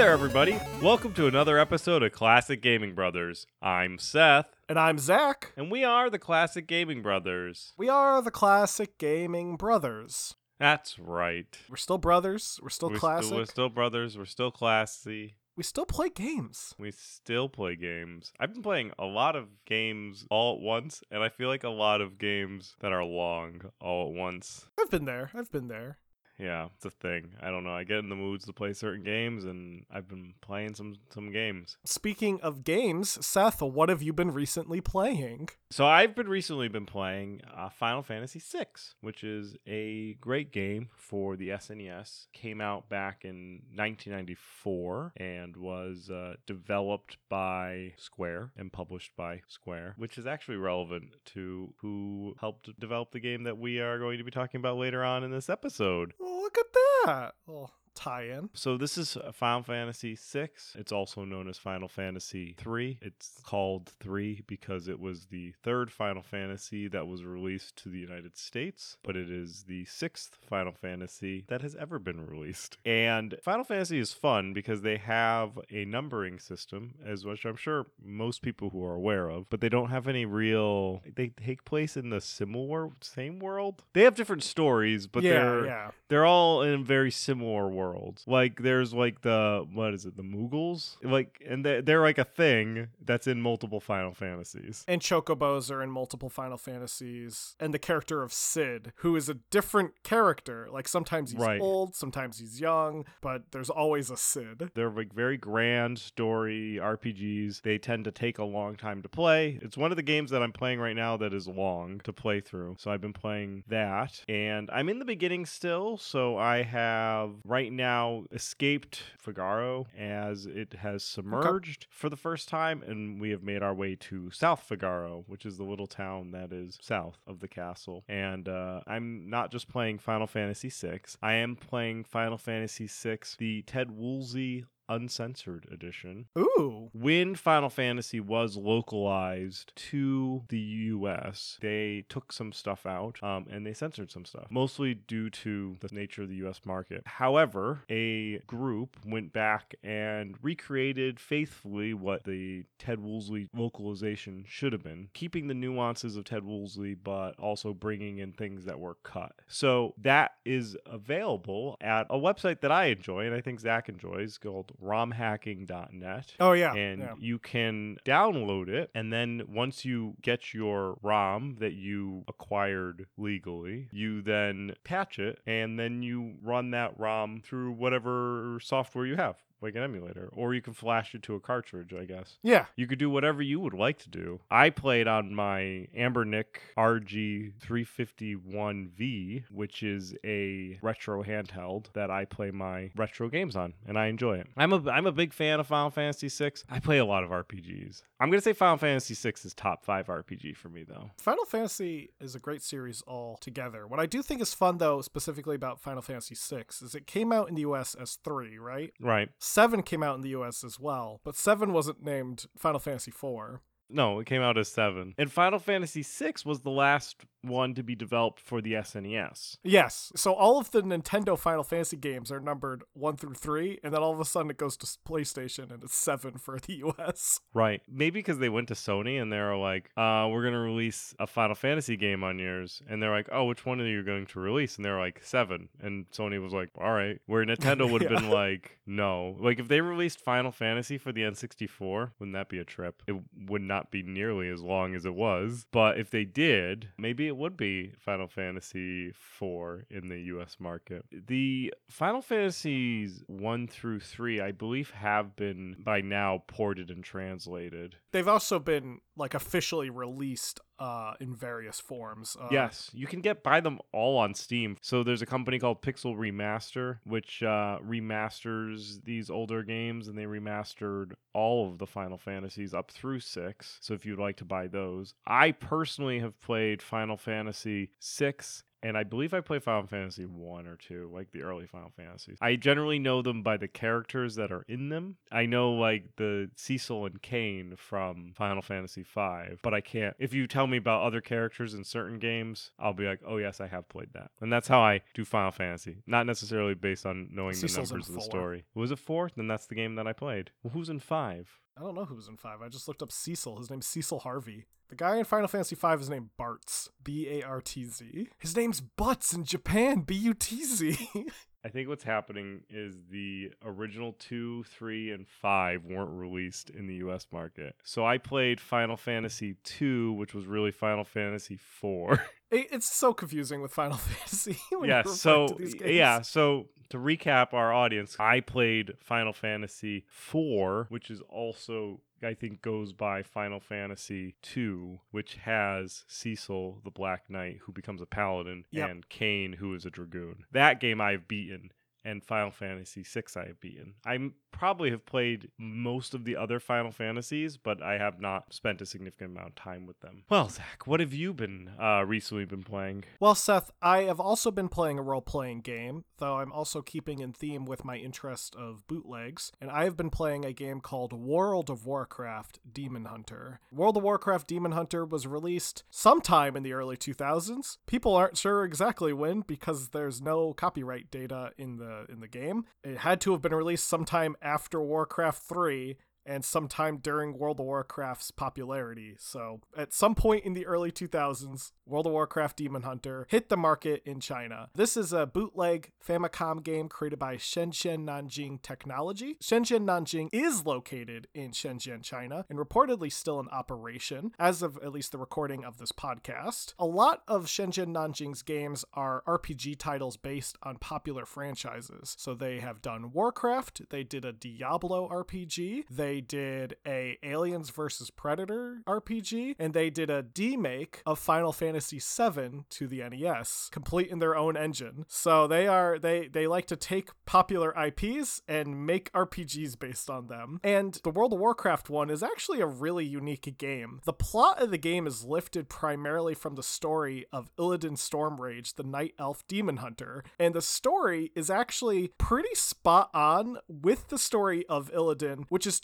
there, everybody. Welcome to another episode of Classic Gaming Brothers. I'm Seth, And I'm Zach. and we are the Classic Gaming Brothers. We are the classic gaming brothers. That's right. We're still brothers. We're still We're classic. Still, we're still brothers. We're still classy. we still play games. We still play games. I've been playing a lot of games all at once, and I feel like a lot of games that are long all at once. I've been there. I've been there. Yeah, it's a thing. I don't know. I get in the moods to play certain games, and I've been playing some some games. Speaking of games, Seth, what have you been recently playing? So I've been recently been playing uh, Final Fantasy VI, which is a great game for the SNES. Came out back in 1994 and was uh, developed by Square and published by Square, which is actually relevant to who helped develop the game that we are going to be talking about later on in this episode. Oh, look at that. Little tie-in. So this is uh, Final Fantasy VI. It's also known as Final Fantasy III. It's called 3 because it was the third Final Fantasy that was released to the United States, but it is the sixth Final Fantasy that has ever been released. And Final Fantasy is fun because they have a numbering system, as which I'm sure most people who are aware of, but they don't have any real. They take place in the similar same world. They have different stories, but yeah, they're yeah. they're all in very similar worlds. Like there's like the what is it, the Moogles? Like and they they're like a thing that's in multiple Final Fantasies. And chocobos are in multiple Final Fantasies. And the character of Sid, who is a different character. Like sometimes he's Right. old, sometimes he's young, but there's always a Sid. They're like very grand story RPGs. They tend to take a long time to play. It's one of the games that I'm playing right now that is long to play through. So I've been playing that and I'm in the beginning still, so I have right now escaped Figaro as it has submerged for the first time and we have made our way to South Figaro, which is the little town that is south of the castle. And uh, I'm not just playing Final Fantasy VI. I am playing Final Fantasy VI, the Ted Woolsey Uncensored Edition. Ooh. When Final Fantasy was localized to the US, they took some stuff out um, and they censored some stuff, mostly due to the nature of the US market. However, a group went back and recreated faithfully what the Ted Woolsey localization should have been, keeping the nuances of Ted Woolsey, but also bringing in things that were cut. So that is available at a website that I enjoy and I think Zach enjoys called romhacking.net Oh, yeah. and yeah. you can download it and then once you get your rom that you acquired legally you then patch it and then you run that rom through whatever software you have like an emulator or you can flash it to a cartridge i guess Yeah. you could do whatever you would like to do. I played on my Anbernic RG351V, which is a retro handheld that I play my retro games on, and I enjoy it. I'm a I'm a big fan of Final Fantasy VI. I play a lot of RPGs. I'm gonna say Final Fantasy VI is top five RPG for me though. Final Fantasy is a great series all together. What I do think is fun, though, specifically about Final Fantasy VI, is it came out in the US as 3, right? Right. 7 came out in the US as well, but 7 wasn't named Final Fantasy 4. No, it came out as seven. And Final Fantasy VI was the last one to be developed for the SNES. Yes, so all of the Nintendo Final Fantasy games are numbered 1 through 3, and then all of a sudden it goes to PlayStation and it's 7 for the US. Right. Maybe because they went to Sony and they're like, uh, we're going to release a Final Fantasy game on yours. And they're like, oh, which one are you going to release? And they're like, seven. And Sony was like, all right. Where Nintendo would have been like, no. Like, if they released Final Fantasy for the N64, wouldn't that be a trip? It would not be nearly as long as it was. But if they did, maybe it would be Final Fantasy 4 in the US market. The Final Fantasies 1 through 3, I believe, have been by now ported and translated. They've also been like officially released uh, in various forms. Uh, Yes, you can get buy them all on Steam. So there's a company called Pixel Remaster, which uh, remasters these older games, and they remastered all of the Final Fantasies up through six. So if you'd like to buy those, I personally have played Final Fantasy six. And I believe I played Final Fantasy 1 or 2, like the early Final Fantasies. I generally know them by the characters that are in them. I know like the Cecil and Kain from Final Fantasy 5, but I can't. If you tell me about other characters in certain games, I'll be like, oh, yes, I have played that. And that's how I do Final Fantasy. Not necessarily based on knowing Cecil's the numbers of the four. story. Was it 4? Then that's the game that I played. Well, who's in 5? I don't know who's in five. I just looked up Cecil. His name's Cecil Harvey. The guy in Final Fantasy V is named Bartz. B A R T Z. His name's Butts in Japan. B U T Z. I think what's happening is the original 2, 3, and 5 weren't released in the US market. So I played Final Fantasy 2, which was really Final Fantasy 4. It's so confusing with Final Fantasy. when yeah, so to these games. yeah, so to recap our audience, I played Final Fantasy IV, which is also I think goes by Final Fantasy II, which has Cecil the Black Knight who becomes a paladin Yep. and Kain who is a dragoon. That game I've beaten and Final Fantasy 6 I have beaten. I m- probably have played most of the other Final Fantasies, but I have not spent a significant amount of time with them. Well, Zach, what have you been uh, recently been playing? Well, Seth, I have also been playing a role playing game, though I'm also keeping in theme with my interest of bootlegs, and I have been playing a game called World of Warcraft Demon Hunter. World of Warcraft Demon Hunter was released sometime in the early 2000s. People aren't sure exactly when because there's no copyright data in the in the game. It had to have been released sometime after Warcraft 3 and sometime during World of Warcraft's popularity. So, at some point in the early 2000s, World of Warcraft Demon Hunter hit the market in China. This is a bootleg Famicom game created by Shenzhen Nanjing Technology. Shenzhen Nanjing is located in Shenzhen, China, and reportedly still in operation as of at least the recording of this podcast. A lot of Shenzhen Nanjing's games are RPG titles based on popular franchises. So they have done Warcraft, they did a Diablo RPG, they did a Aliens vs Predator RPG, and they did a demake of Final Fantasy VII to the NES, complete in their own engine. So they are they they like to take popular IPs and make RPGs based on them. And the World of Warcraft one is actually a really unique game. The plot of the game is lifted primarily from the story of Illidan Stormrage, the Night Elf Demon Hunter, and the story is actually pretty spot on with the story of Illidan, which is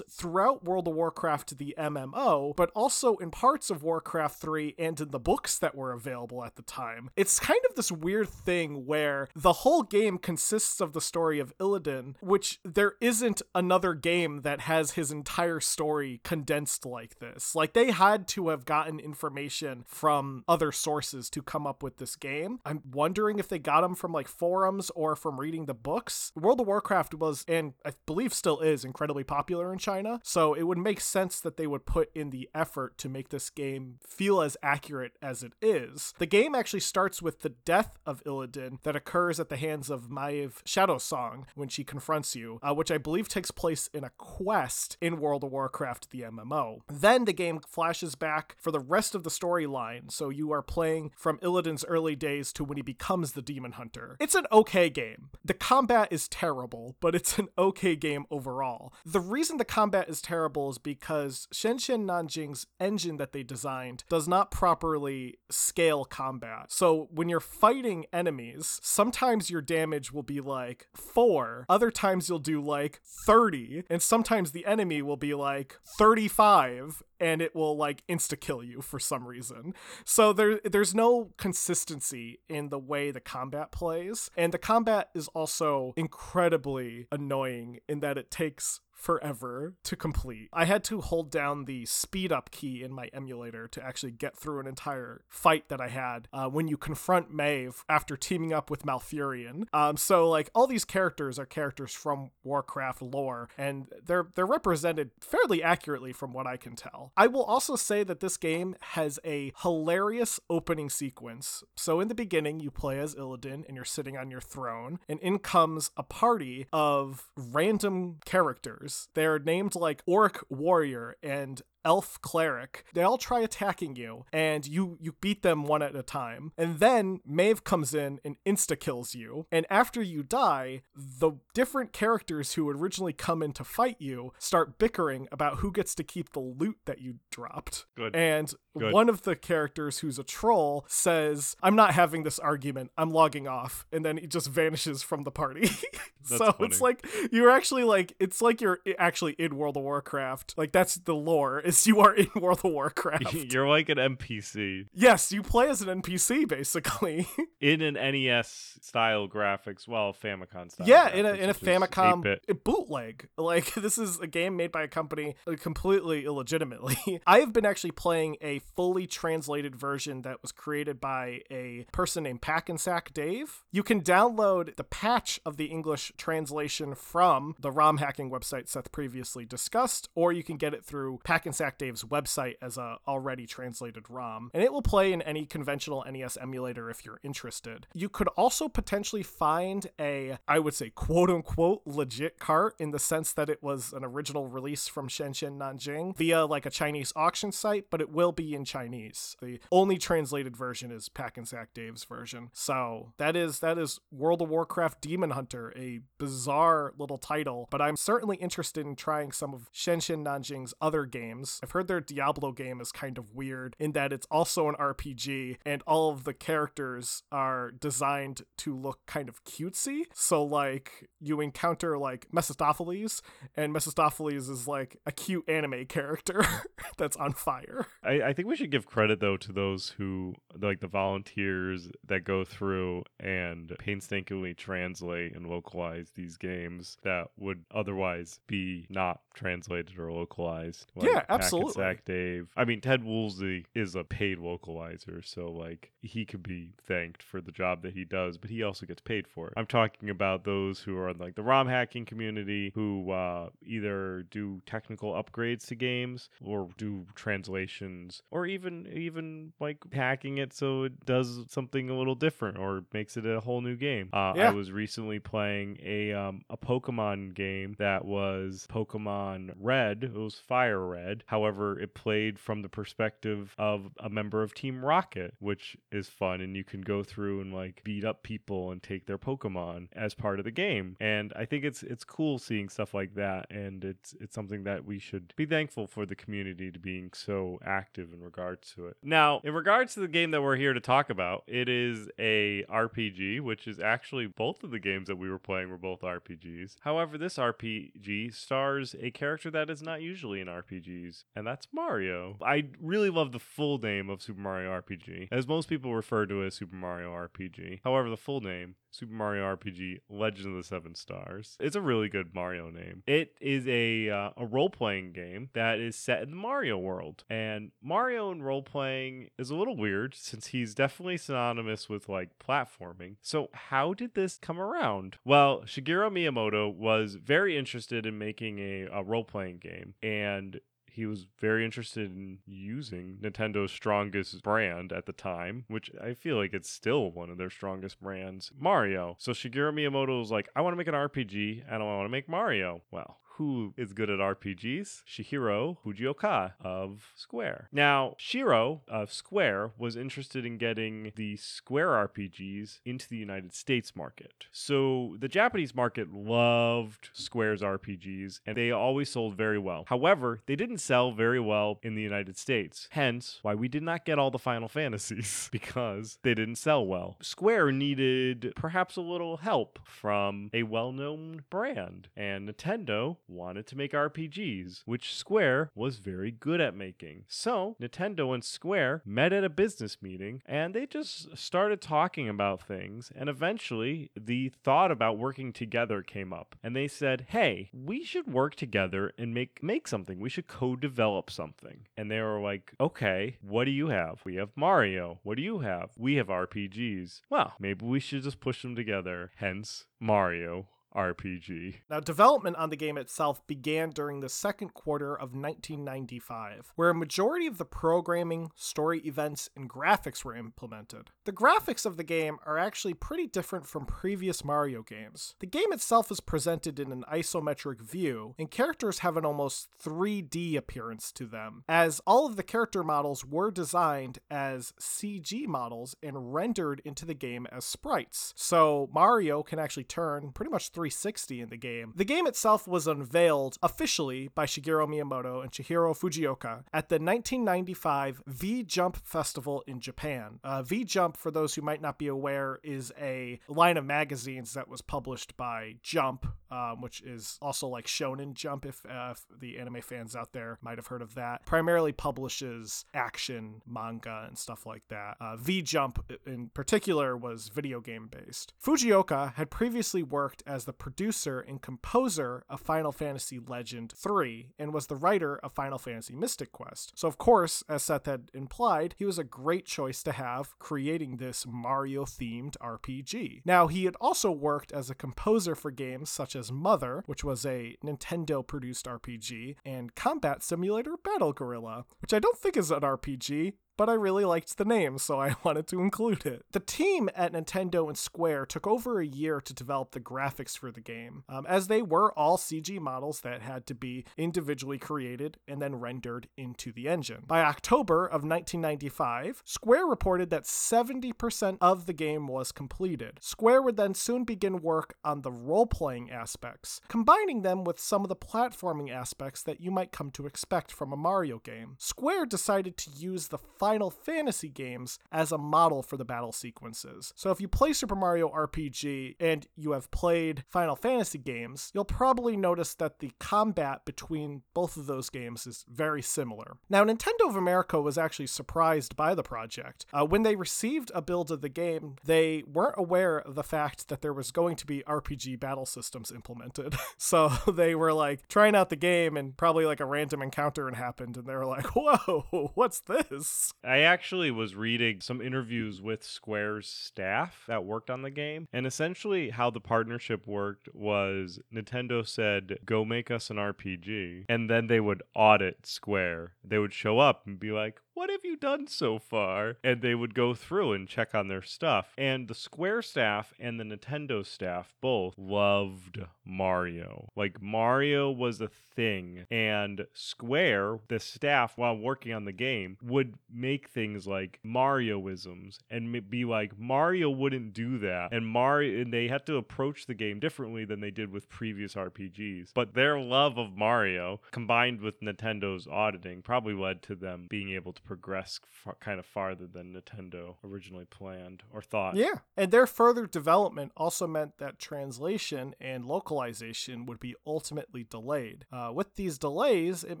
throughout World of Warcraft the MMO, but also in parts of Warcraft 3 and in the books that were available at the time. It's kind of this weird thing where the whole game consists of the story of Illidan, which there isn't another game that has his entire story condensed like this. Like they had to have gotten information from other sources to come up with this game. I'm wondering if they got them from like forums or from reading the books. World of Warcraft was, and I believe still is, incredibly popular in China. So it would make sense that they would put in the effort to make this game feel as accurate as it is. The game actually starts with the death of Illidan that occurs at the hands of Maiev Shadowsong when she confronts you, uh, which I believe takes place in a quest in World of Warcraft, the MMO. Then the game flashes back for the rest of the storyline, so you are playing from Illidan's early days to when he becomes the Demon Hunter. It's an okay game. The combat is terrible, but it's an okay game overall. The reason the combat is terrible is because Shenzhen Nanjing's engine that they designed does not properly scale combat. So when you're fighting enemies, sometimes your damage will be like 4, other times you'll do like 30, and sometimes the enemy will be like 35 and it will like insta kill you for some reason. So there there's no consistency in the way the combat plays, and the combat is also incredibly annoying in that it takes forever to complete. I had to hold down the speed up key in my emulator to actually get through an entire fight that I had uh, when you confront Maiev after teaming up with Malfurion. Um, so like all these characters are characters from Warcraft lore, and they're they're represented fairly accurately from what I can tell. I will also say that this game has a hilarious opening sequence. So in the beginning, you play as Illidan and you're sitting on your throne, and in comes a party of random characters. They're named like Orc Warrior and elf cleric. They all try attacking you, and you you beat them one at a time. And then Maiev comes in and insta kills you. And after you die, the different characters who originally come in to fight you start bickering about who gets to keep the loot that you dropped. Good. And Good. one of the characters who's a troll says, I'm not having this argument. I'm logging off. And then he just vanishes from the party. so it's like you're actually like it's like you're actually in World of Warcraft. Like that's the lore you are in World of Warcraft. You're like an NPC yes, you play as an NPC basically. in an NES style graphics, well, Famicom style. yeah, in a in a Famicom 8-bit. bootleg. Like this is a game made by a company uh, completely illegitimately. I have been actually playing a fully translated version that was created by a person named Pack and Sack Dave. You can download the patch of the English translation from the ROM hacking website Seth previously discussed, or you can get it through Pack and Sack Dave's website as a already translated ROM, and it will play in any conventional NES emulator if you're interested. You could also potentially find a, I would say, quote unquote, legit cart in the sense that it was an original release from Shenzhen Nanjing via like a Chinese auction site, but it will be in Chinese. The only translated version is Pack and Sack Dave's version. So that is that is World of Warcraft Demon Hunter, a bizarre little title, but I'm certainly interested in trying some of Shenzhen Nanjing's other games. I've heard their Diablo game is kind of weird in that it's also an RPG and all of the characters are designed to look kind of cutesy. So like you encounter like Mephistopheles and Mephistopheles is like a cute anime character that's on fire. I, I think we should give credit though to those who like the volunteers that go through and painstakingly translate and localize these games that would otherwise be not translated or localized. Yeah, Pack and absolutely. Sack Dave. I mean, Ted Woolsey is a paid localizer, so like he could be thanked for the job that he does, but he also gets paid for it. I'm talking about those who are in like the ROM hacking community who uh, either do technical upgrades to games or do translations or even even like hacking it so it does something a little different or makes it a whole new game. Uh, Yeah. I was recently playing a um, a Pokemon game that was Pokemon Red. It was Fire Red. However, it played from the perspective of a member of Team Rocket, which is fun, and you can go through and like beat up people and take their Pokemon as part of the game. And I think it's it's cool seeing stuff like that, and it's it's something that we should be thankful for the community to being so active in regards to it. Now, in regards to the game that we're here to talk about, it is a RPG, which is actually both of the games that we were playing were both RPGs. However, this RPG stars a character that is not usually in RPGs, and that's Mario. I really love the full name of Super Mario RPG, as most people refer to it as Super Mario RPG. However, the full name Super Mario RPG Legend of the Seven Stars. It's a really good Mario name. It is a uh, a role playing game that is set in the Mario world, and Mario in role playing is a little weird since he's definitely synonymous with like platforming. So how did this come around? Well, Shigeru Miyamoto was very interested in making a, a role playing game, and he was very interested in using Nintendo's strongest brand at the time, which I feel like it's still one of their strongest brands, Mario. So Shigeru Miyamoto was like, I want to make an RPG and I want to make Mario. Well, who is good at RPGs? Chihiro Fujioka of Square. Now, Shiro of Square was interested in getting the Square RPGs into the United States market. So the Japanese market loved Square's RPGs and they always sold very well. However, they didn't sell very well in the United States. Hence, why we did not get all the Final Fantasies because they didn't sell well. Square needed perhaps a little help from a well known brand, and Nintendo wanted to make RPGs, which Square was very good at making. So, Nintendo and Square met at a business meeting and they just started talking about things, and eventually the thought about working together came up. And they said, "Hey, we should work together and make make something. We should co-develop something." And they were like, "Okay, what do you have? We have Mario. What do you have? We have RPGs. Well, maybe we should just push them together." Hence, Mario RPG. Now, development on the game itself began during the second quarter of 1995, where a majority of the programming, story events, and graphics were implemented. The graphics of the game are actually pretty different from previous Mario games. The game itself is presented in an isometric view, and characters have an almost 3D appearance to them, as all of the character models were designed as CG models and rendered into the game as sprites. So Mario can actually turn pretty much 360 in the game. The game itself was unveiled officially by Shigeru Miyamoto and Chihiro Fujioka at the 1995 V Jump Festival in Japan. Uh, v Jump, for those who might not be aware, is a line of magazines that was published by Jump, um, which is also like Shonen Jump, if, uh, if the anime fans out there might have heard of that. Primarily publishes action, manga, and stuff like that. Uh, v Jump, in particular, was video game based. Fujioka had previously worked as the producer and composer of Final Fantasy Legend 3 and was the writer of Final Fantasy Mystic Quest. So, of course, as Seth had implied, he was a great choice to have creating this Mario themed RPG. Now, he had also worked as a composer for games such as Mother, which was a Nintendo produced RPG, and Combat Simulator Battle Gorilla, which I don't think is an RPG, but I really liked the name, so I wanted to include it. The team at Nintendo and Square took over a year to develop the graphics for the game, um, as they were all CG models that had to be individually created and then rendered into the engine. By October of 1995, Square reported that 70% of the game was completed. Square would then soon begin work on the role playing aspects, combining them with some of the platforming aspects that you might come to expect from a Mario game. Square decided to use the Final Fantasy games as a model for the battle sequences. So if you play Super Mario RPG and you have played Final Fantasy games, you'll probably notice that the combat between both of those games is very similar. Now, Nintendo of America was actually surprised by the project. Uh, when they received a build of the game, they weren't aware of the fact that there was going to be RPG battle systems implemented. so they were like trying out the game and probably like a random encounter happened and they were like, whoa, what's this? I actually was reading some interviews with Square's staff that worked on the game, and essentially how the partnership worked was Nintendo said, Go make us an RPG, and then they would audit Square. They would show up and be like, what have you done so far? And they would go through and check on their stuff. And the Square staff and the Nintendo staff both loved Mario. Like, Mario was a thing. And Square, the staff, while working on the game, would make things like Marioisms and be like, Mario wouldn't do that. And Mario, and they had to approach the game differently than they did with previous RPGs. But their love of Mario, combined with Nintendo's auditing, probably led to them being able to progress f- kind of farther than Nintendo originally planned or thought. Yeah. And their further development also meant that translation and localization would be ultimately delayed. Uh, with these delays, it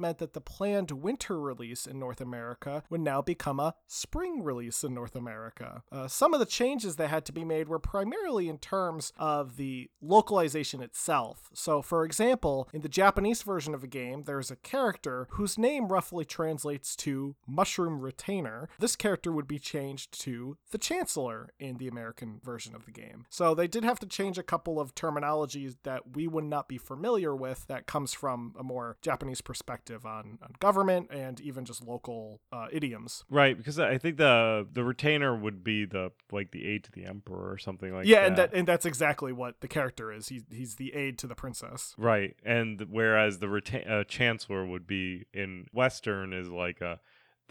meant that the planned winter release in North America would now become a spring release in North America. Uh, some of the changes that had to be made were primarily in terms of the localization itself. So, for example, in the Japanese version of a game, there's a character whose name roughly translates to Mushroom Retainer. This character would be changed to the Chancellor in the American version of the game. So, they did have to change a couple of terminologies that we would not be familiar with that comes from a more Japanese perspective on, on government and even just local uh, idioms. Right, because I think the the retainer would be the like the aide to the emperor or something like yeah, that. and that and that's exactly what the character is. He, he's the aide to the princess. Right, and whereas the reta- uh, chancellor would be in Western is like a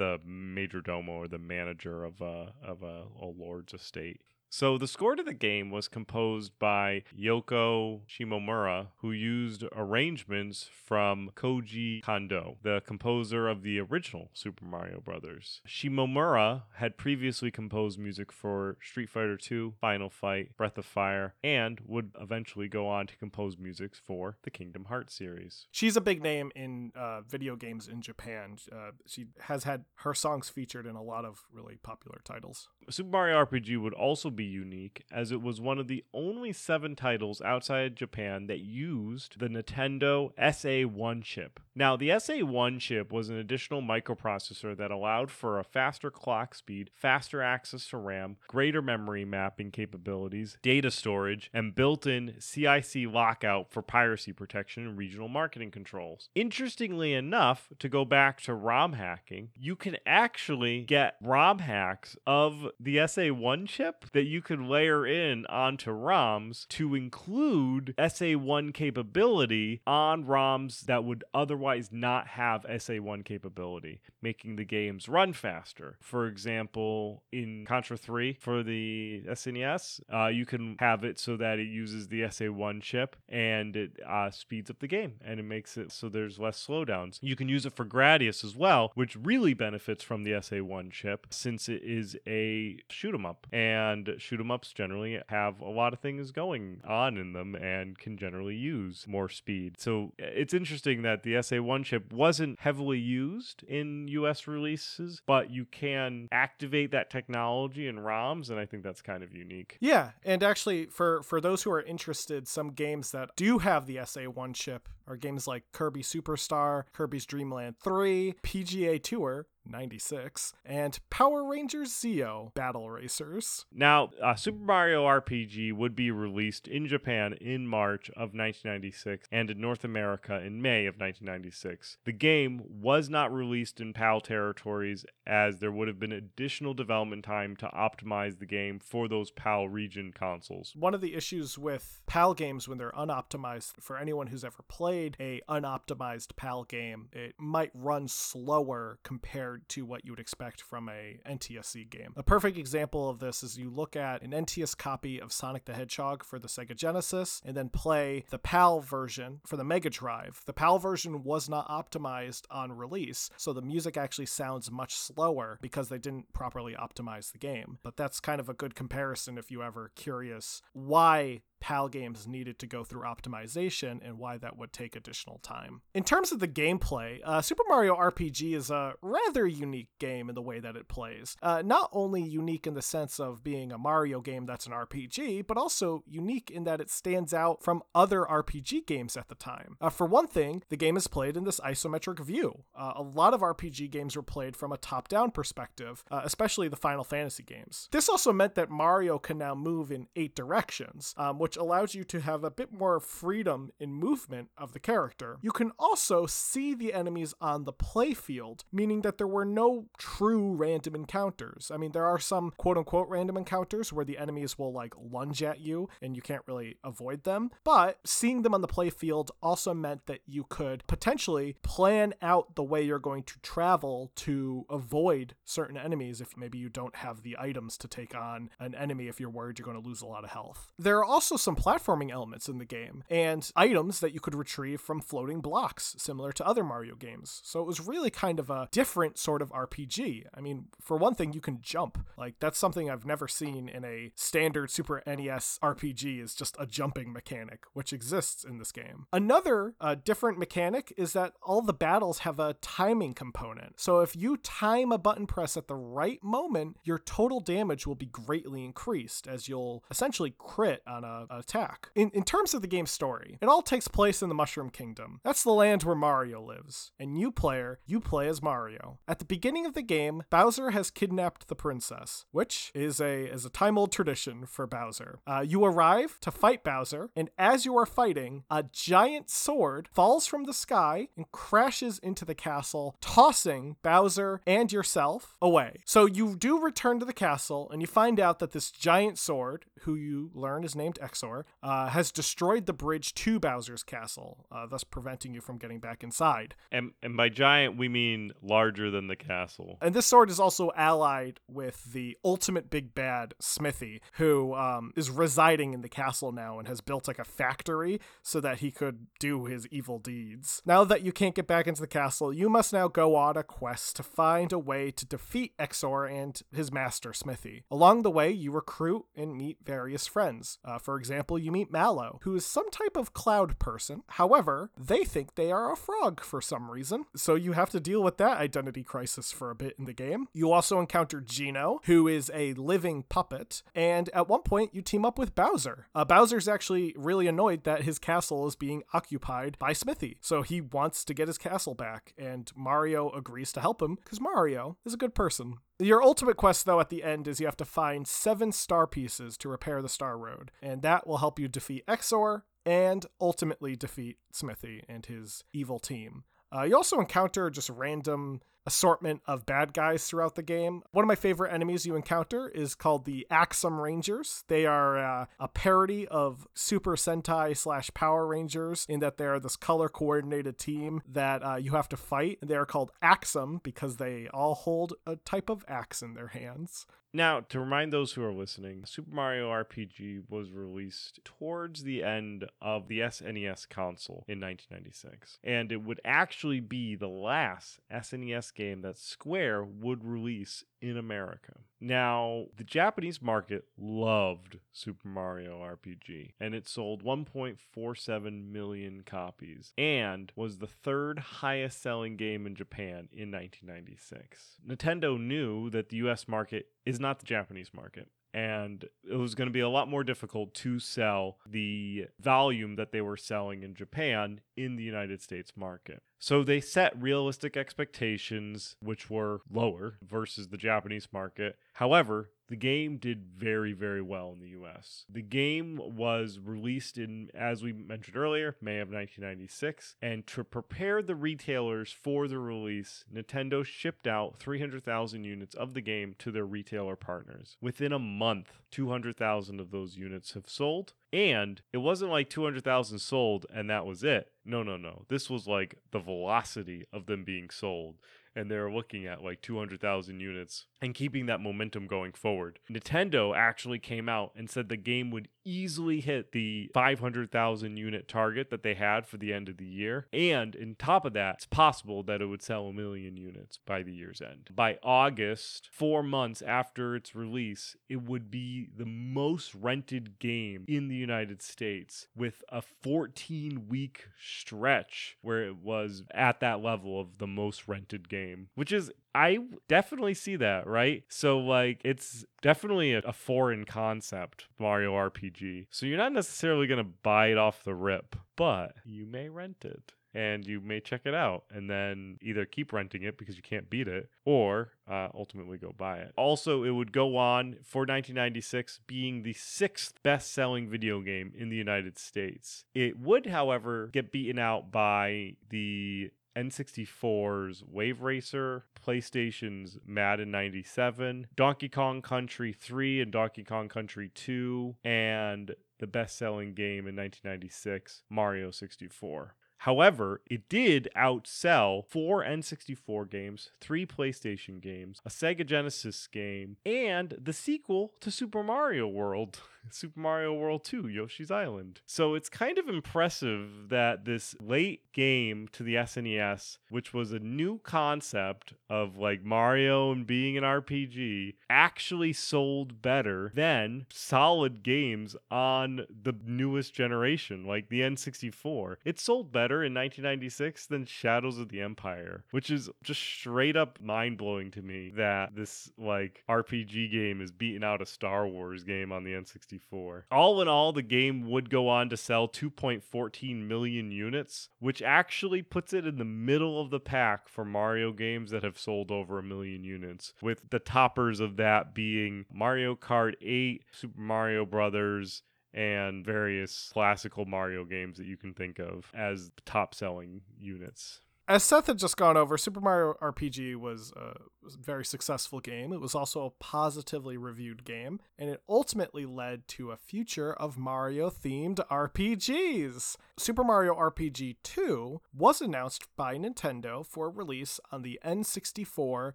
the major domo or the manager of a of a, a lord's estate. So the score to the game was composed by Yoko Shimomura, who used arrangements from Koji Kondo, the composer of the original Super Mario Brothers. Shimomura had previously composed music for Street Fighter II, Final Fight, Breath of Fire, and would eventually go on to compose music for the Kingdom Hearts series. She's a big name in uh, video games in Japan. Uh, she has had her songs featured in a lot of really popular titles. Super Mario RPG would also be unique as it was one of the only seven titles outside Japan that used the Nintendo SA1 chip. Now, the SA1 chip was an additional microprocessor that allowed for a faster clock speed, faster access to RAM, greater memory mapping capabilities, data storage, and built in CIC lockout for piracy protection and regional marketing controls. Interestingly enough, to go back to ROM hacking, you can actually get ROM hacks of the SA1 chip that you could layer in onto ROMs to include SA1 capability on ROMs that would otherwise not have SA1 capability, making the games run faster. For example, in Contra 3 for the SNES, uh, you can have it so that it uses the SA1 chip and it uh, speeds up the game and it makes it so there's less slowdowns. You can use it for Gradius as well, which really benefits from the SA1 chip since it is a shoot 'em up. And shoot 'em ups generally have a lot of things going on in them and can generally use more speed. So it's interesting that the SA1 chip wasn't heavily used in US releases, but you can activate that technology in ROMs, and I think that's kind of unique. Yeah, and actually, for for those who are interested, some games that do have the SA1 chip are games like Kirby Superstar, Kirby's Dream Land 3, PGA Tour, 96, and Power Rangers Zeo Battle Racers. Now, uh, Super Mario RPG would be released in Japan in March of 1996 and in North America in May of 1996. The game was not released in PAL territories as there would have been additional development time to optimize the game for those PAL region consoles. One of the issues with PAL games when they're unoptimized, for anyone who's ever played a unoptimized PAL game, it might run slower compared to what you would expect from a NTSC game. A perfect example of this is you look at an NTS copy of Sonic the Hedgehog for the Sega Genesis and then play the PAL version for the Mega Drive. The PAL version was not optimized on release, so the music actually sounds much slower because they didn't properly optimize the game. But that's kind of a good comparison if you ever curious why PAL games needed to go through optimization and why that would take additional time. In terms of the gameplay, uh, Super Mario RPG is a rather unique game in the way that it plays. Uh, not only unique in the sense of being a Mario game that's an RPG, but also unique in that it stands out from other RPG games at the time. Uh, for one thing, the game is played in this isometric view. Uh, a lot of RPG games were played from a top down perspective, uh, especially the Final Fantasy games. This also meant that Mario can now move in eight directions, um, which allows you to have a bit more freedom in movement of the character. You can also see the enemies on the playfield, meaning that there were no true random encounters. I mean, there are some quote unquote random encounters where the enemies will like lunge at you and you can't really avoid them, but seeing them on the playfield also meant that you could potentially plan out the way you're going to travel to avoid certain enemies if maybe you don't have the items to take on an enemy if you're worried you're going to lose a lot of health. There are also some platforming elements in the game and items that you could retrieve from floating blocks, similar to other Mario games. So it was really kind of a different sort of RPG. I mean, for one thing, you can jump. Like, that's something I've never seen in a standard Super NES RPG, is just a jumping mechanic, which exists in this game. Another uh, different mechanic is that all the battles have a timing component. So if you time a button press at the right moment, your total damage will be greatly increased as you'll essentially crit on a, a attack. In, in terms of the game's story, it all takes place in the Mushroom Kingdom. That's the land where Mario lives. And you player, you play as Mario. At the beginning of the game, Bowser has kidnapped the princess, which is a is a time old tradition for Bowser. Uh, you arrive to fight Bowser, and as you are fighting, a giant sword falls from the sky and crashes into the castle, tossing Bowser and yourself away. So you do return to the castle, and you find out that this giant sword, who you learn is named Exor, uh, has destroyed the bridge to Bowser's castle, uh, thus preventing you from getting back inside. And, and by giant, we mean larger than the castle. And this sword is also allied with the ultimate big bad, Smithy, who um, is residing in the castle now and has built like a factory so that he could do his evil deeds. Now that you can't get back into the castle, you must now go on a quest to find a way to defeat Exor and his master, Smithy. Along the way, you recruit and meet various friends. Uh, for example, example, you meet Mallow, who is some type of cloud person. However, they think they are a frog for some reason, so you have to deal with that identity crisis for a bit in the game. You also encounter Geno, who is a living puppet, and at one point you team up with Bowser. Uh, Bowser's actually really annoyed that his castle is being occupied by Smithy, so he wants to get his castle back, and Mario agrees to help him because Mario is a good person. Your ultimate quest, though, at the end is you have to find seven star pieces to repair the Star Road, and that will help you defeat Exor and ultimately defeat Smithy and his evil team. Uh, you also encounter just random assortment of bad guys throughout the game. One of my favorite enemies you encounter is called the Axem Rangers. They are uh, a parody of Super Sentai slash Power Rangers in that they're this color coordinated team that uh, you have to fight. They are called Axem because they all hold a type of axe in their hands. Now, to remind those who are listening, Super Mario RPG was released towards the end of the SNES console in 1996. And it would actually be the last SNES game that Square would release in America. Now, the Japanese market loved Super Mario RPG, and it sold 1.47 million copies and was the third highest selling game in Japan in 1996. Nintendo knew that the US market is not the Japanese market and it was going to be a lot more difficult to sell the volume that they were selling in Japan in the United States market. So they set realistic expectations, which were lower versus the Japanese market. However, the game did very, very well in the US. The game was released in, as we mentioned earlier, May of 1996. And to prepare the retailers for the release, Nintendo shipped out 300,000 units of the game to their retailer partners. Within a month, 200,000 of those units have sold. And it wasn't like 200,000 sold and that was it. No, no, no. This was like the velocity of them being sold and they're looking at like 200,000 units and keeping that momentum going forward. Nintendo actually came out and said the game would easily hit the 500,000 unit target that they had for the end of the year. And in top of that, it's possible that it would sell a million units by the year's end. By August, four months after its release, it would be the most rented game in the United States with a 14 week stretch where it was at that level of the most rented game, which is I definitely see that, right? So like it's definitely a, a, foreign concept, Mario RPG. So you're not necessarily going to buy it off the rip, but you may rent it and you may check it out and then either keep renting it because you can't beat it or uh, ultimately go buy it. Also, it would go on for 1996 being the sixth best selling video game in the United States. It would, however, get beaten out by the N64's Wave Racer, PlayStation's Madden 97, Donkey Kong Country 3 and Donkey Kong Country 2, and the best selling game in 1996, Mario 64. However, it did outsell four N64 games, three PlayStation games, a Sega Genesis game, and the sequel to Super Mario World. Super Mario World 2, Yoshi's Island. So it's kind of impressive that this late game to the SNES, which was a new concept of like Mario and being an RPG, actually sold better than solid games on the newest generation, like the N64. It sold better in 1996 than Shadows of the Empire, which is just straight up mind blowing to me that this like RPG game is beating out a Star Wars game on the N64. 64. All in all, the game would go on to sell 2.14 million units, which actually puts it in the middle of the pack for Mario games that have sold over a million units, with the toppers of that being Mario Kart 8, Super Mario Brothers, and various classical Mario games that you can think of as top selling units as Seth had just gone over, Super Mario RPG was a, very successful game. It was also a positively reviewed game, and it ultimately led to a future of Mario themed RPGs. Super Mario RPG 2 was announced by Nintendo for release on the N64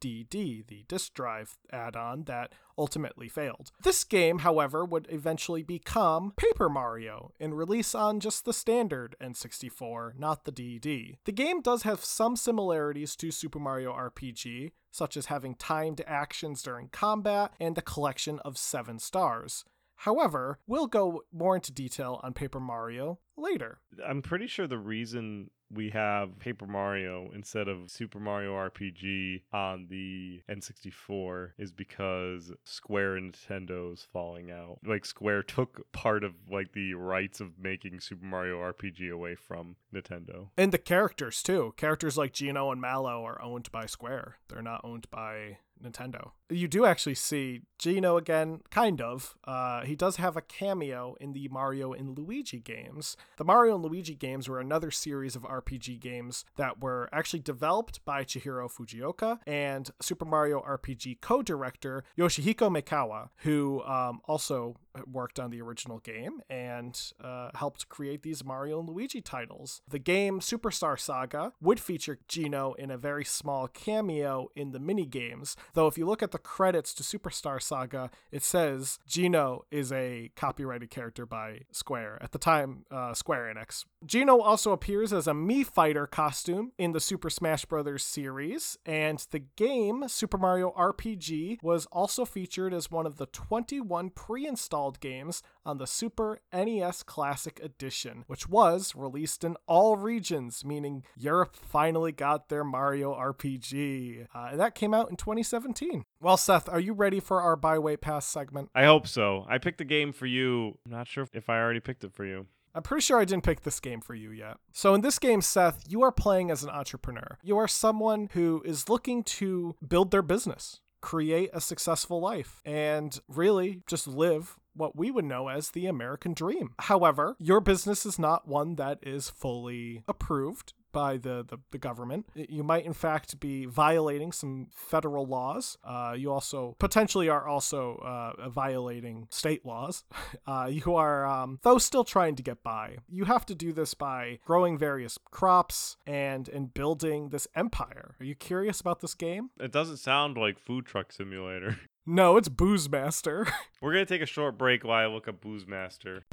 DD, the disk drive add on that ultimately failed. This game, however, would eventually become Paper Mario and release on just the standard N64, not the DD. The game does have some similarities to Super Mario RPG, such as having timed actions during combat and a collection of seven stars. However, we'll go more into detail on Paper Mario later. I'm pretty sure the reason we have Paper Mario instead of Super Mario RPG on the N64 is because Square and Nintendo's falling out. Like Square took part of like the rights of making Super Mario RPG away from Nintendo. And the characters too. Characters like Geno and Mallow are owned by Square. They're not owned by Nintendo. You do actually see Geno again, kind of. Uh, he does have a cameo in the Mario and Luigi games. The Mario and Luigi games were another series of RPG games that were actually developed by Chihiro Fujioka and Super Mario RPG co director Yoshihiko Maekawa, who um, also worked on the original game and uh, helped create these Mario and Luigi titles. The game Superstar Saga would feature Geno in a very small cameo in the mini games, though if you look at the credits to Superstar Saga, it says Geno is a copyrighted character by Square. At the time, uh, Square Enix. Geno also appears as a Mii Fighter costume in the Super Smash Bros. series, and the game Super Mario RPG was also featured as one of the 21 pre installed games on the Super NES Classic Edition, which was released in all regions, meaning Europe finally got their Mario RPG. Uh, and that came out in 2017. Well, Seth, are you ready for our Buy Wait Pass segment? I hope so. I picked the game for you. I'm not sure if I already picked it for you. I'm pretty sure I didn't pick this game for you yet. So, in this game, Seth, you are playing as an entrepreneur. You are someone who is looking to build their business, create a successful life, and really just live what we would know as the American dream. However, your business is not one that is fully approved by the, the, the, government. You might, in fact, be violating some federal laws. Uh, you also potentially are also uh, violating state laws. Uh, you are, um, though, still trying to get by. You have to do this by growing various crops and and building this empire. Are you curious about this game? It doesn't sound like Food Truck Simulator. No, it's Booze Master. We're gonna take a short break while I look up Booze Master.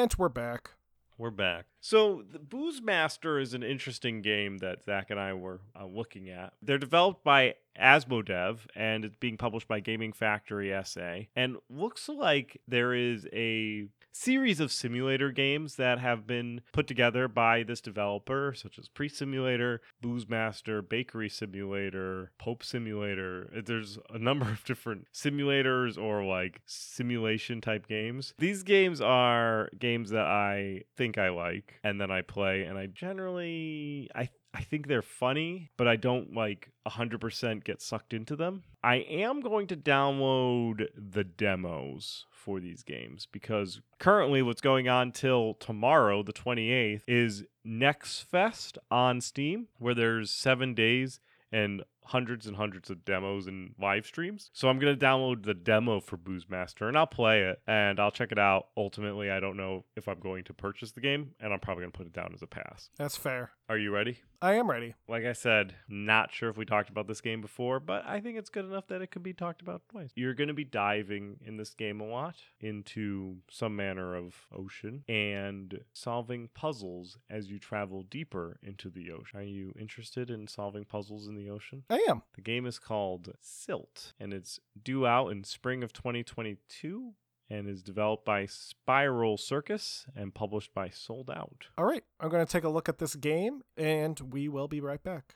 And we're back. We're back. So, the Booze Master is an interesting game that Zach and I were uh, looking at. They're developed by Asmodev and it's being published by Gaming Factory SA. And looks like there is a series of simulator games that have been put together by this developer, such as Priest Simulator, Booze Master, Bakery Simulator, Pope Simulator. There's a number of different simulators or like simulation type games. These games are games that I think I like and then I play and I generally I I think they're funny, but I don't like 100% get sucked into them. I am going to download the demos for these games because currently what's going on till tomorrow, the 28th, is Next Fest on Steam, where there's seven days and hundreds and hundreds of demos and live streams. So I'm going to download the demo for Booze Master and I'll play it and I'll check it out. Ultimately, I don't know if I'm going to purchase the game and I'm probably going to put it down as a pass. That's fair. Are you ready? I am ready. Like I said, not sure if we talked about this game before, but I think it's good enough that it could be talked about twice. You're going to be diving in this game a lot into some manner of ocean and solving puzzles as you travel deeper into the ocean. Are you interested in solving puzzles in the ocean? I am. The game is called Silt and it's due out in spring of 2022 and is developed by Spiral Circus and published by Sold Out. All right, I'm going to take a look at this game and we will be right back.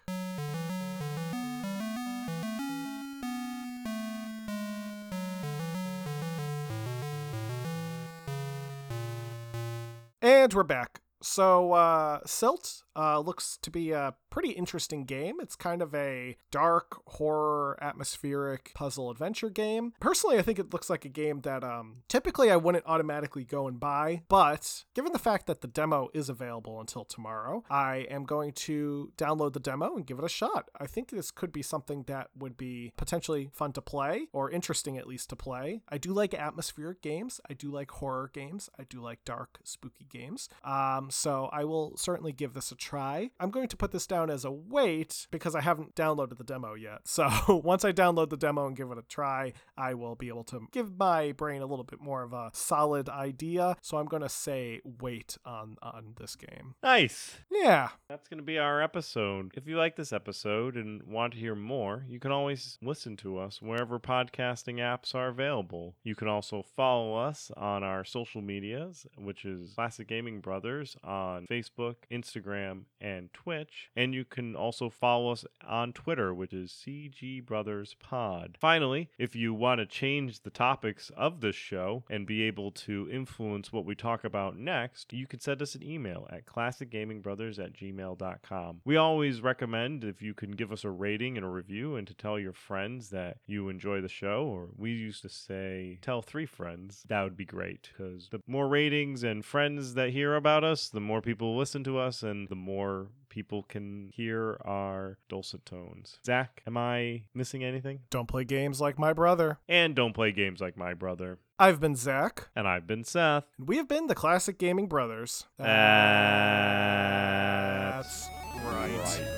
And we're back. So, uh, Silt uh, looks to be a pretty interesting game. It's kind of a dark, horror, atmospheric puzzle adventure game. Personally, I think it looks like a game that um, typically I wouldn't automatically go and buy, but given the fact that the demo is available until tomorrow, I am going to download the demo and give it a shot. I think this could be something that would be potentially fun to play, or interesting at least to play. I do like atmospheric games, I do like horror games, I do like dark, spooky games. Um, so I will certainly give this a try. I'm going to put this down down as a wait because I haven't downloaded the demo yet. So once I download the demo and give it a try, I will be able to give my brain a little bit more of a solid idea. So I'm going to say wait on on this game. Nice. Yeah. That's going to be our episode. If you like this episode and want to hear more, you can always listen to us wherever podcasting apps are available. You can also follow us on our social medias, which is Classic Gaming Brothers on Facebook, Instagram, and Twitch. And you can also follow us on Twitter, which is CG Brothers Pod. Finally, if you want to change the topics of this show and be able to influence what we talk about next, you can send us an email at classicgamingbrothers at gmail.com. We always recommend if you can give us a rating and a review and to tell your friends that you enjoy the show, or we used to say tell three friends, that would be great because the more ratings and friends that hear about us, the more people listen to us and the more people can hear our dulcet tones. Zach, am I missing anything? Don't play games like my brother. And don't play games like my brother. I've been Zach. And I've been Seth. And we have been the Classic Gaming Brothers. That's, That's right. right.